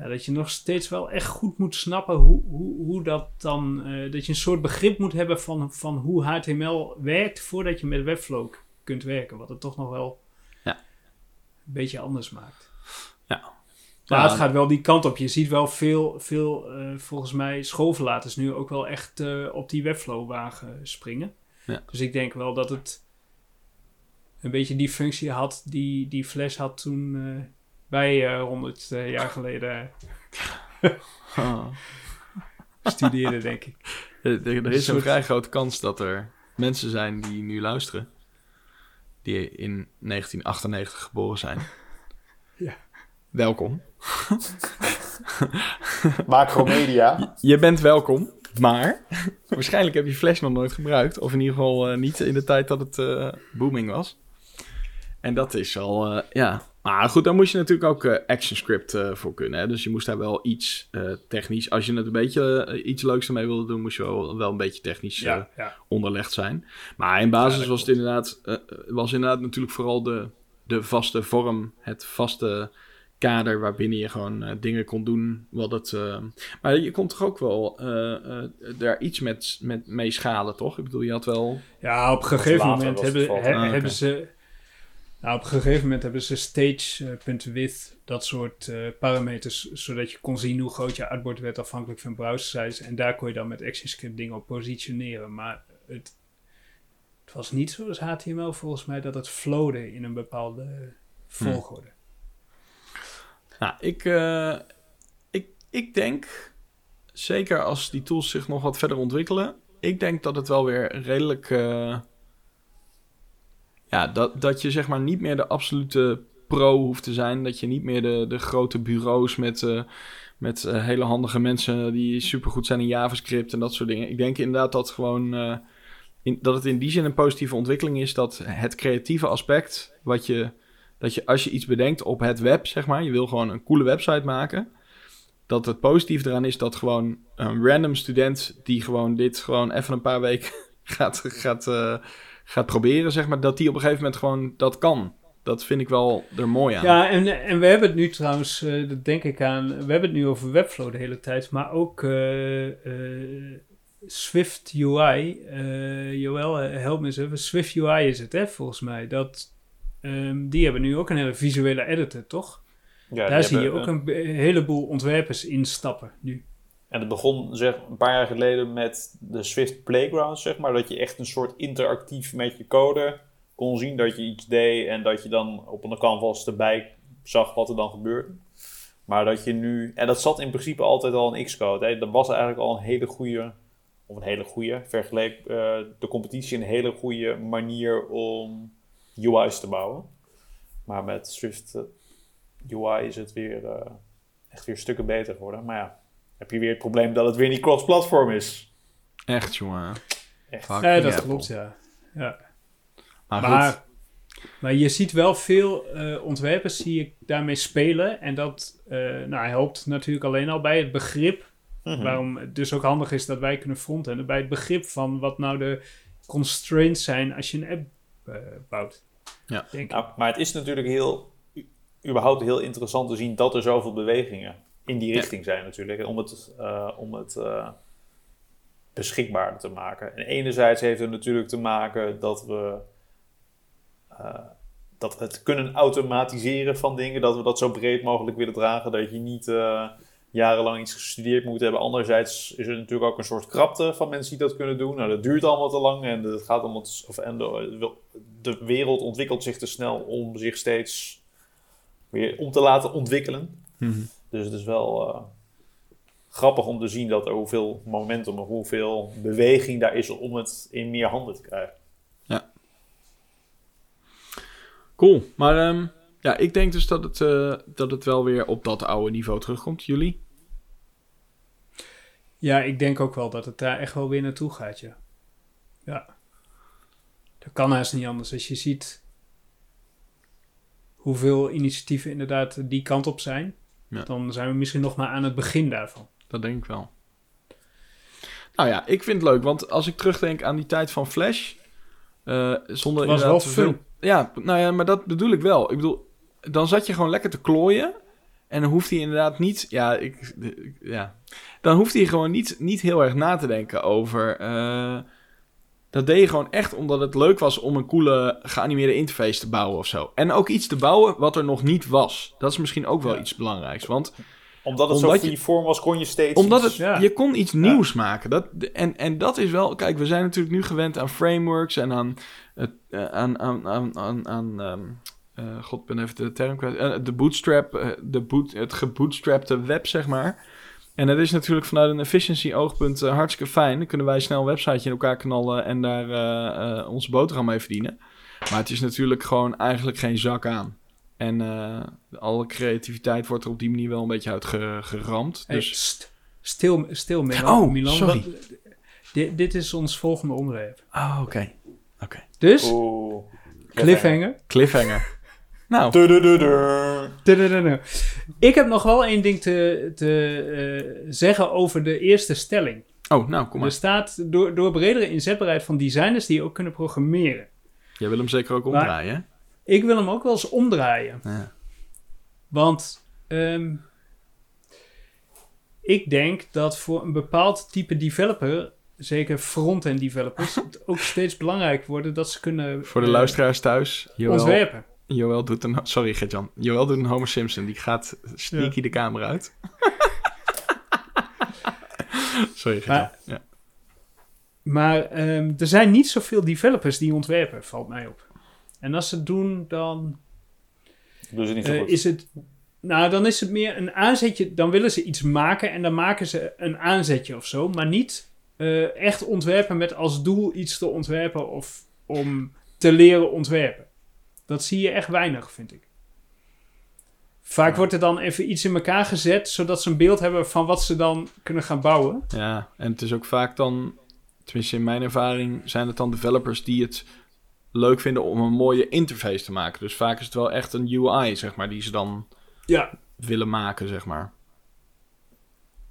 ja, dat je nog steeds wel echt goed moet snappen hoe, hoe, hoe dat dan. eh, dat je een soort begrip moet hebben van, van hoe HTML werkt voordat je met Webflow kunt werken. Wat het toch nog wel Ja. een beetje anders maakt. Ja. Maar het gaat wel die kant op. Je ziet wel veel, veel eh, volgens mij, schoolverlaters nu ook wel echt eh, op die Webflow-wagen springen. Ja. Dus ik denk wel dat het een beetje die functie had die, die Flash had toen wij eh 100 eh, jaar geleden ah. studeerden, denk ik. Er, er- er is een vrij grote kans dat er mensen zijn die nu luisteren. Die in 1998 geboren zijn. Ja. Welkom. Macromedia. Je bent welkom, maar waarschijnlijk heb je Flash nog nooit gebruikt. Of in ieder geval eh, niet in de tijd dat het eh, booming was. En dat is al, eh, ja. Maar goed, daar moest je natuurlijk ook eh, ActionScript eh, voor kunnen. Hè? Dus je moest daar wel iets eh, technisch... Als je het een beetje iets leuks ermee wilde doen... moest je wel, wel een beetje technisch ja. onderlegd zijn. Maar in basis Ja, was het inderdaad, was inderdaad natuurlijk vooral de, de vaste vorm, het vaste kader waarbinnen je gewoon dingen kon doen. Wat het, maar je kon toch ook wel daar iets met, met mee schalen, toch? Ik bedoel, je had wel... Ja, op een gegeven moment hebben, valt. he- Ah, hebben ze... Nou, op een gegeven moment hebben ze stage.width, dat soort eh, parameters, zodat je kon zien hoe groot je artboard werd afhankelijk van browser size. En daar kon je dan met ActionScript dingen op positioneren. Maar het, het was niet zoals HTML volgens mij dat het flowde in een bepaalde volgorde. Nou, ik, eh, ik, ik denk, zeker als die tools zich nog wat verder ontwikkelen, ik denk dat het wel weer redelijk. eh, ja, dat, dat je zeg maar niet meer de absolute pro hoeft te zijn. Dat je niet meer de, de grote bureaus met, eh, met eh, hele handige mensen die supergoed zijn in JavaScript en dat soort dingen. Ik denk inderdaad dat gewoon. eh, dat het in die zin een positieve ontwikkeling is dat het creatieve aspect, wat je dat je als je iets bedenkt op het web, zeg maar, je wil gewoon een coole website maken. Dat het positief eraan is dat gewoon een random student die gewoon dit gewoon even een paar weken gaat, gaat, gaat proberen, zeg maar, dat die op een gegeven moment gewoon dat kan. Dat vind ik wel er mooi aan. Ja, en, en we hebben het nu trouwens, eh, dat denk ik aan, we hebben het nu over Webflow de hele tijd, maar ook eh, eh, Swift UI. eh Joël, eh, help me eens even. Swift UI is het, hè, volgens mij. Dat, ehm, die hebben nu ook een hele visuele editor, toch? Ja, Daar zie je ook een heleboel ontwerpers instappen nu. En het begon zeg, een paar jaar geleden met de Swift Playground, zeg maar. Dat je echt een soort interactief met je code kon zien dat je iets deed. En dat je dan op een canvas erbij zag wat er dan gebeurde. Maar dat je nu... En dat zat in principe altijd al in Xcode. Hè. Dat was eigenlijk al een hele goede... Of een hele goede, vergeleek eh, de competitie een hele goede manier om UI's te bouwen. Maar met Swift eh, UI is het weer eh, echt weer stukken beter geworden. Maar ja, heb je weer het probleem dat het weer niet cross-platform is. Echt, jongen. Echt. Fuck dat Apple. klopt, ja. ja. Maar, goed. Maar, maar je ziet wel veel eh, ontwerpers zie ik daarmee spelen. En dat eh, nou, helpt natuurlijk alleen al bij het begrip. Mhm. Waarom het dus ook handig is dat wij kunnen frontenden. Bij het begrip van wat nou de constraints zijn als je een app eh, bouwt. Ja. Denk ik. Nou, maar het is natuurlijk heel, überhaupt heel interessant te zien dat er zoveel bewegingen in die richting zijn natuurlijk. Om het, eh, om het eh, beschikbaar te maken. En enerzijds heeft het natuurlijk te maken dat we eh, dat het kunnen automatiseren van dingen, dat we dat zo breed mogelijk willen dragen, dat je niet jarenlang iets gestudeerd moet hebben. Anderzijds is er natuurlijk ook een soort krapte van mensen die dat kunnen doen. Nou, dat duurt allemaal te lang en het gaat allemaal te- of, en de, de wereld ontwikkelt zich te snel om zich steeds weer om te laten ontwikkelen. Mhm. Dus het is wel eh, grappig om te zien dat er hoeveel momentum of hoeveel beweging daar is om het in meer handen te krijgen. Cool. Maar ehm, ja, ik denk dus dat het, eh, dat het wel weer op dat oude niveau terugkomt. Jullie? Ja, ik denk ook wel dat het daar echt wel weer naartoe gaat, ja. Ja. Dat kan haast niet anders. Als je ziet hoeveel initiatieven inderdaad die kant op zijn, Ja. dan zijn we misschien nog maar aan het begin daarvan. Dat denk ik wel. Nou ja, ik vind het leuk, want als ik terugdenk aan die tijd van Flash, eh, zonder Het was wel veel- fun. Ja, nou ja, maar dat bedoel ik wel. Ik bedoel, dan zat je gewoon lekker te klooien en dan hoeft hij inderdaad niet, ja, ik, ja, dan hoeft hij gewoon niet, niet heel erg na te denken over. eh, dat deed je gewoon echt omdat het leuk was om een coole geanimeerde interface te bouwen of zo. En ook iets te bouwen wat er nog niet was. Dat is misschien ook wel Ja. iets belangrijks. Want Omdat het Omdat zo freeform was, kon je steeds omdat iets- het, ja. je kon iets nieuws maken. Dat, en, en dat is wel... Kijk, we zijn natuurlijk nu gewend aan frameworks en aan... het, eh, aan, aan, aan, aan, aan ehm, eh, God, ben even de term kwijt. Eh, de bootstrap, de boot, het gebootstrapte web, zeg maar. En dat is natuurlijk vanuit een efficiency oogpunt eh, hartstikke fijn. Dan kunnen wij snel een websiteje in elkaar knallen en daar eh, eh, onze boterham mee verdienen. Maar het is natuurlijk gewoon eigenlijk geen zak aan. En eh, alle creativiteit wordt er op die manier wel een beetje uitgeramd. Hey, Dus st- stil, stil Milan. Oh, Milan sorry. wat- dit, dit is ons volgende onderwerp. Oh, oké. Dus, Oeh. cliffhanger. Cliffhanger. Nou. Ik heb nog wel één ding te, te eh, zeggen over de eerste stelling. oh, nou, kom Er maar. staat door, door bredere inzetbaarheid van designers die ook kunnen programmeren. Jij wil hem zeker ook Maar- omdraaien, hè? Ik wil hem ook wel eens omdraaien. Ja. Want ehm, ik denk dat voor een bepaald type developer, zeker front-end developers, het ook steeds belangrijk wordt dat ze kunnen Voor de eh, luisteraars thuis, ontwerpen. Joël doet een... Sorry, Gert-Jan. Joël doet een Homer Simpson. Die gaat sneaky de kamer uit. Sorry, Gert-Jan. Maar- Ja. Maar ehm, er zijn niet zoveel developers die ontwerpen, valt mij op. En als ze het doen, dan Doen ze niet zo eh, goed. is het. Nou, dan is het meer een aanzetje. Dan willen ze iets maken en dan maken ze een aanzetje of zo. Maar niet eh, echt ontwerpen met als doel iets te ontwerpen of om te leren ontwerpen. Dat zie je echt weinig, vind ik. Vaak Ja. wordt er dan even iets in elkaar gezet, zodat ze een beeld hebben van wat ze dan kunnen gaan bouwen. ja, en het is ook vaak dan... Tenminste, in mijn ervaring zijn het dan developers die het leuk vinden om een mooie interface te maken. Dus vaak is het wel echt een UI, zeg maar, die ze dan Ja, willen maken, zeg maar.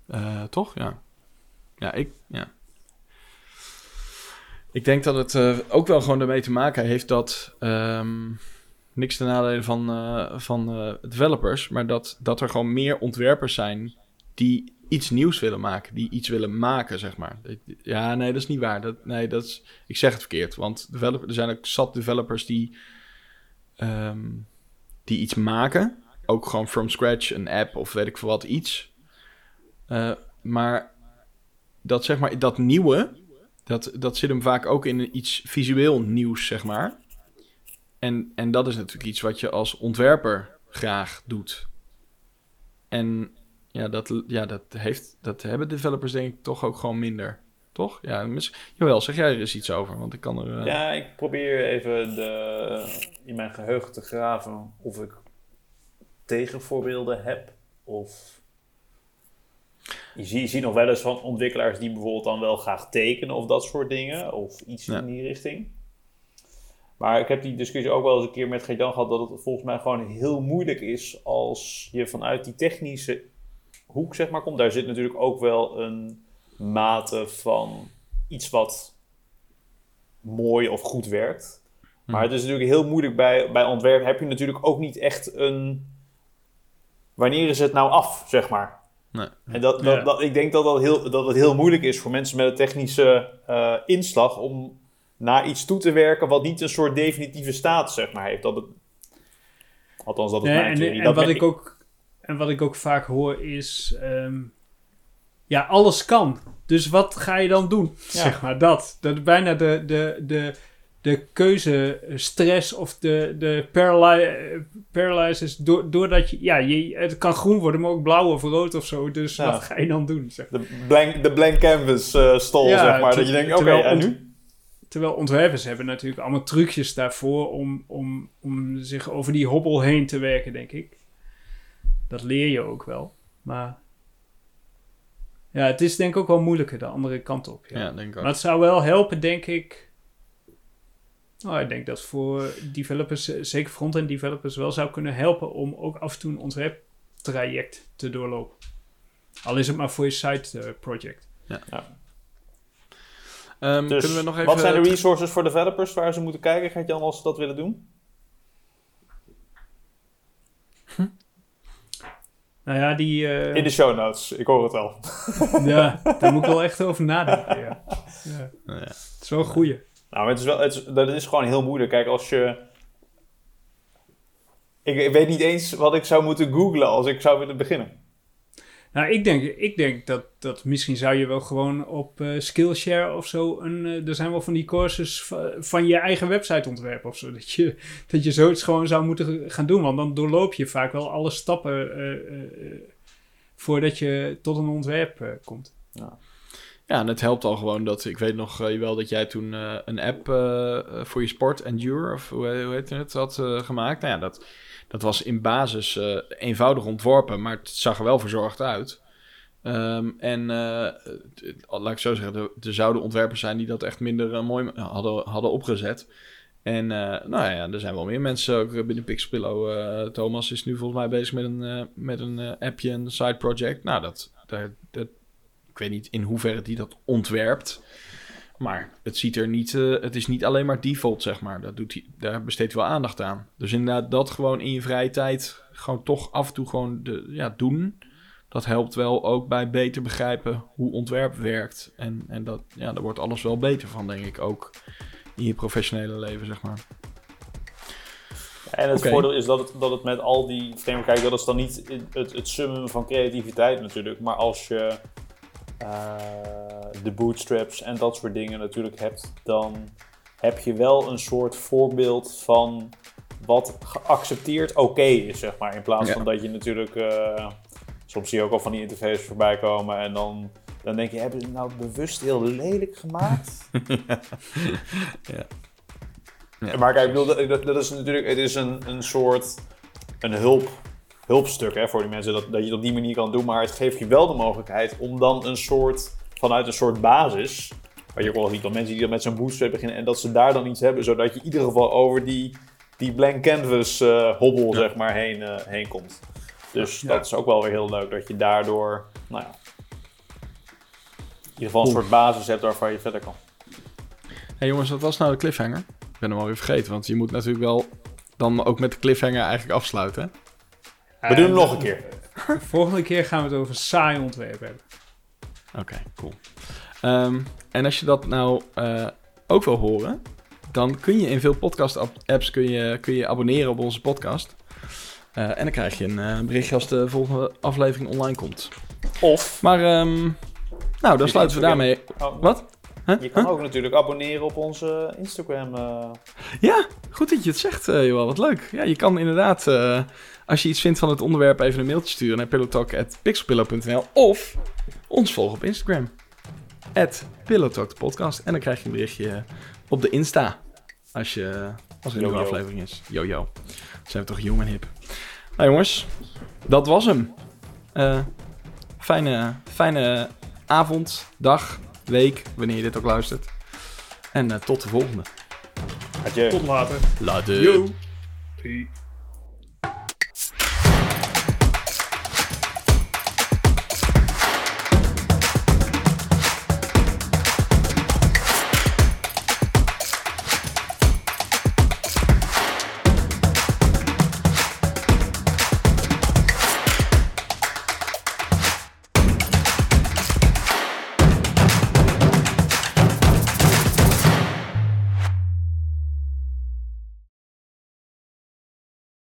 Eh, toch? Ja. Ja, ik... Ja. Ik denk dat het eh, ook wel gewoon ermee te maken heeft dat... ehm, niks ten nadele van, eh, van eh, developers, maar dat, dat er gewoon meer ontwerpers zijn die iets nieuws willen maken, die iets willen maken, zeg maar. Ja, nee, dat is niet waar. Dat, nee, dat is, ik zeg het verkeerd, want er zijn ook zat developers die, ehm, die iets maken, ook gewoon from scratch, een app of weet ik veel wat, iets. Maar dat zeg maar, dat nieuwe, dat, dat zit hem vaak ook in iets visueel nieuws, zeg maar. En, en dat is natuurlijk iets wat je als ontwerper graag doet. En ja, dat, ja dat, heeft, dat hebben developers denk ik toch ook gewoon minder. Toch? Ja, mis, Jawel, zeg jij er eens iets over? Want ik kan er... Uh... Ja, ik probeer even de, in mijn geheugen te graven of ik tegenvoorbeelden heb. Of je ziet, nog wel eens van ontwikkelaars die bijvoorbeeld dan wel graag tekenen of dat soort dingen. Of iets in die richting. Maar ik heb die discussie ook wel eens een keer met Geert-Jan gehad dat het volgens mij gewoon heel moeilijk is als je vanuit die technische hoek zeg maar komt. Daar zit natuurlijk ook wel een mate van iets wat mooi of goed werkt. Hm. Maar het is natuurlijk heel moeilijk bij, bij ontwerp. Heb je natuurlijk ook niet echt een. Wanneer is het nou af, zeg maar? Nee. En dat, dat, dat, ik denk dat, dat, heel, dat het heel moeilijk is voor mensen met een technische uh, inslag om naar iets toe te werken wat niet een soort definitieve staat zeg maar, heeft. Dat het, althans, dat is mijn theorie. En, wat ik ook, en wat ik ook vaak hoor is... Um, ja, alles kan. Dus wat ga je dan doen? Zeg maar dat. Dat bijna de, de, de, de keuzestress of de, de paraly paralysis. doordat je, ja, je, het kan groen worden, maar ook blauw of rood of zo. Dus wat ga je dan doen? Zeg. De, blank, de blank canvas uh, stol, zeg maar. Dat je denkt, oké, en nu? Terwijl ontwerpers hebben natuurlijk allemaal trucjes daarvoor om, om, om zich over die hobbel heen te werken, denk ik. Dat leer je ook wel. Maar ja, het is denk ik ook wel moeilijker de andere kant op. Ja, ja denk ik ook. Maar het zou wel helpen, denk ik. Nou, ik denk dat voor developers, zeker front-end developers, wel zou kunnen helpen om ook af en toe een ontwerptraject te doorlopen. Al is het maar voor je side uh, project. Ja. ja. Um, dus kunnen we nog even wat zijn de resources voor developers waar ze moeten kijken? Gaat Jan als ze dat willen doen? Hm? Nou ja, die... Uh... In de show notes, ik hoor het wel. ja, daar moet ik wel echt over nadenken, ja. ja. Nou ja. Het is wel een goeie. Nou, het is, wel, het is, dat is gewoon heel moeilijk. Kijk, als je... Ik, ik weet niet eens wat ik zou moeten googlen als ik zou willen beginnen. Nou, ik denk, ik denk dat, dat misschien zou je wel gewoon op uh, Skillshare of zo... Een, uh, er zijn wel van die courses van je eigen website ontwerpen of zo. Dat je, dat je zoiets gewoon zou moeten gaan doen. Want dan doorloop je vaak wel alle stappen uh, voordat je tot een ontwerp komt. Ja. Ja, en het helpt al gewoon dat... Ik weet nog wel dat jij toen een app voor je sport, Endure... of hoe, heet het, had gemaakt. Nou ja, dat dat was in basis eenvoudig ontworpen, maar het zag er wel verzorgd uit. Um, en laat ik zo zeggen, er, zouden ontwerpers zijn die dat echt minder mooi hadden, hadden opgezet. En nou ja, er zijn wel meer mensen ook binnen Pixpillow. Thomas is nu volgens mij bezig met een, met een appje, een side project. Nou, dat, weet niet in hoeverre die dat ontwerpt. Maar het ziet er niet, uh, het is niet alleen maar default, zeg maar. Dat doet hij, daar besteedt wel aandacht aan. Dus inderdaad, dat gewoon in je vrije tijd gewoon toch af en toe gewoon de, ja, doen. Dat helpt wel ook bij beter begrijpen hoe ontwerp werkt. En, en dat, ja, daar wordt alles wel beter van, denk ik, ook in je professionele leven, zeg maar. En het voordeel is dat het, dat het met al die frameworks, kijk, dat is dan niet het, het summum van creativiteit natuurlijk. Maar als je de bootstraps en dat soort dingen natuurlijk hebt, dan heb je wel een soort voorbeeld van wat geaccepteerd oké is, zeg maar. In plaats van dat je natuurlijk, uh, soms zie je ook al van die interfaces voorbij komen en dan, dan denk je, hebben ze het nou bewust heel lelijk gemaakt? ja. ja. Maar kijk, ik bedoel, dat, dat, is natuurlijk, het is een, een soort, een hulp hulpstuk hè, voor die mensen dat, dat je het op die manier kan doen. Maar het geeft je wel de mogelijkheid om dan een soort, vanuit een soort basis. Wat je ook wel ziet van mensen die dan met zo'n bootstrap beginnen. En dat ze daar dan iets hebben, zodat je in ieder geval over die, die blank canvas uh, hobbel zeg maar, heen, uh, heen komt. Dus dat is ook wel weer heel leuk dat je daardoor, nou ja, in ieder geval een soort basis hebt waarvan je verder kan. Hey jongens, wat was nou de cliffhanger? Ik ben hem alweer vergeten, want je moet natuurlijk wel dan ook met de cliffhanger eigenlijk afsluiten. We doen hem nog een keer. De volgende keer gaan we het over saai ontwerp hebben. Oké, cool. Ehm, en als je dat nou eh, ook wil horen, dan kun je in veel podcast-apps kun je, kun je abonneren op onze podcast. Eh, en dan krijg je een eh, berichtje als de volgende aflevering online komt. Of, Maar, ehm, nou, dan sluiten we daarmee. oh, Wat? Huh? je kan Huh? ook natuurlijk abonneren op onze Instagram. eh. Ja, goed dat je het zegt, Johan. Wat leuk. Ja, je kan inderdaad, eh, als je iets vindt van het onderwerp, even een mailtje sturen naar pillowtalk.pixelpillow.nl of ons volgen op Instagram. At Pillowtalk de podcast. En dan krijg je een berichtje op de Insta. Als, je, als er een nieuwe aflevering is. Yo, yo. Dan zijn we toch jong en hip. Nou jongens, dat was hem. Eh, fijne, fijne avond, dag, week, wanneer je dit ook luistert. En eh, tot de volgende. Tot later. Later. Yo.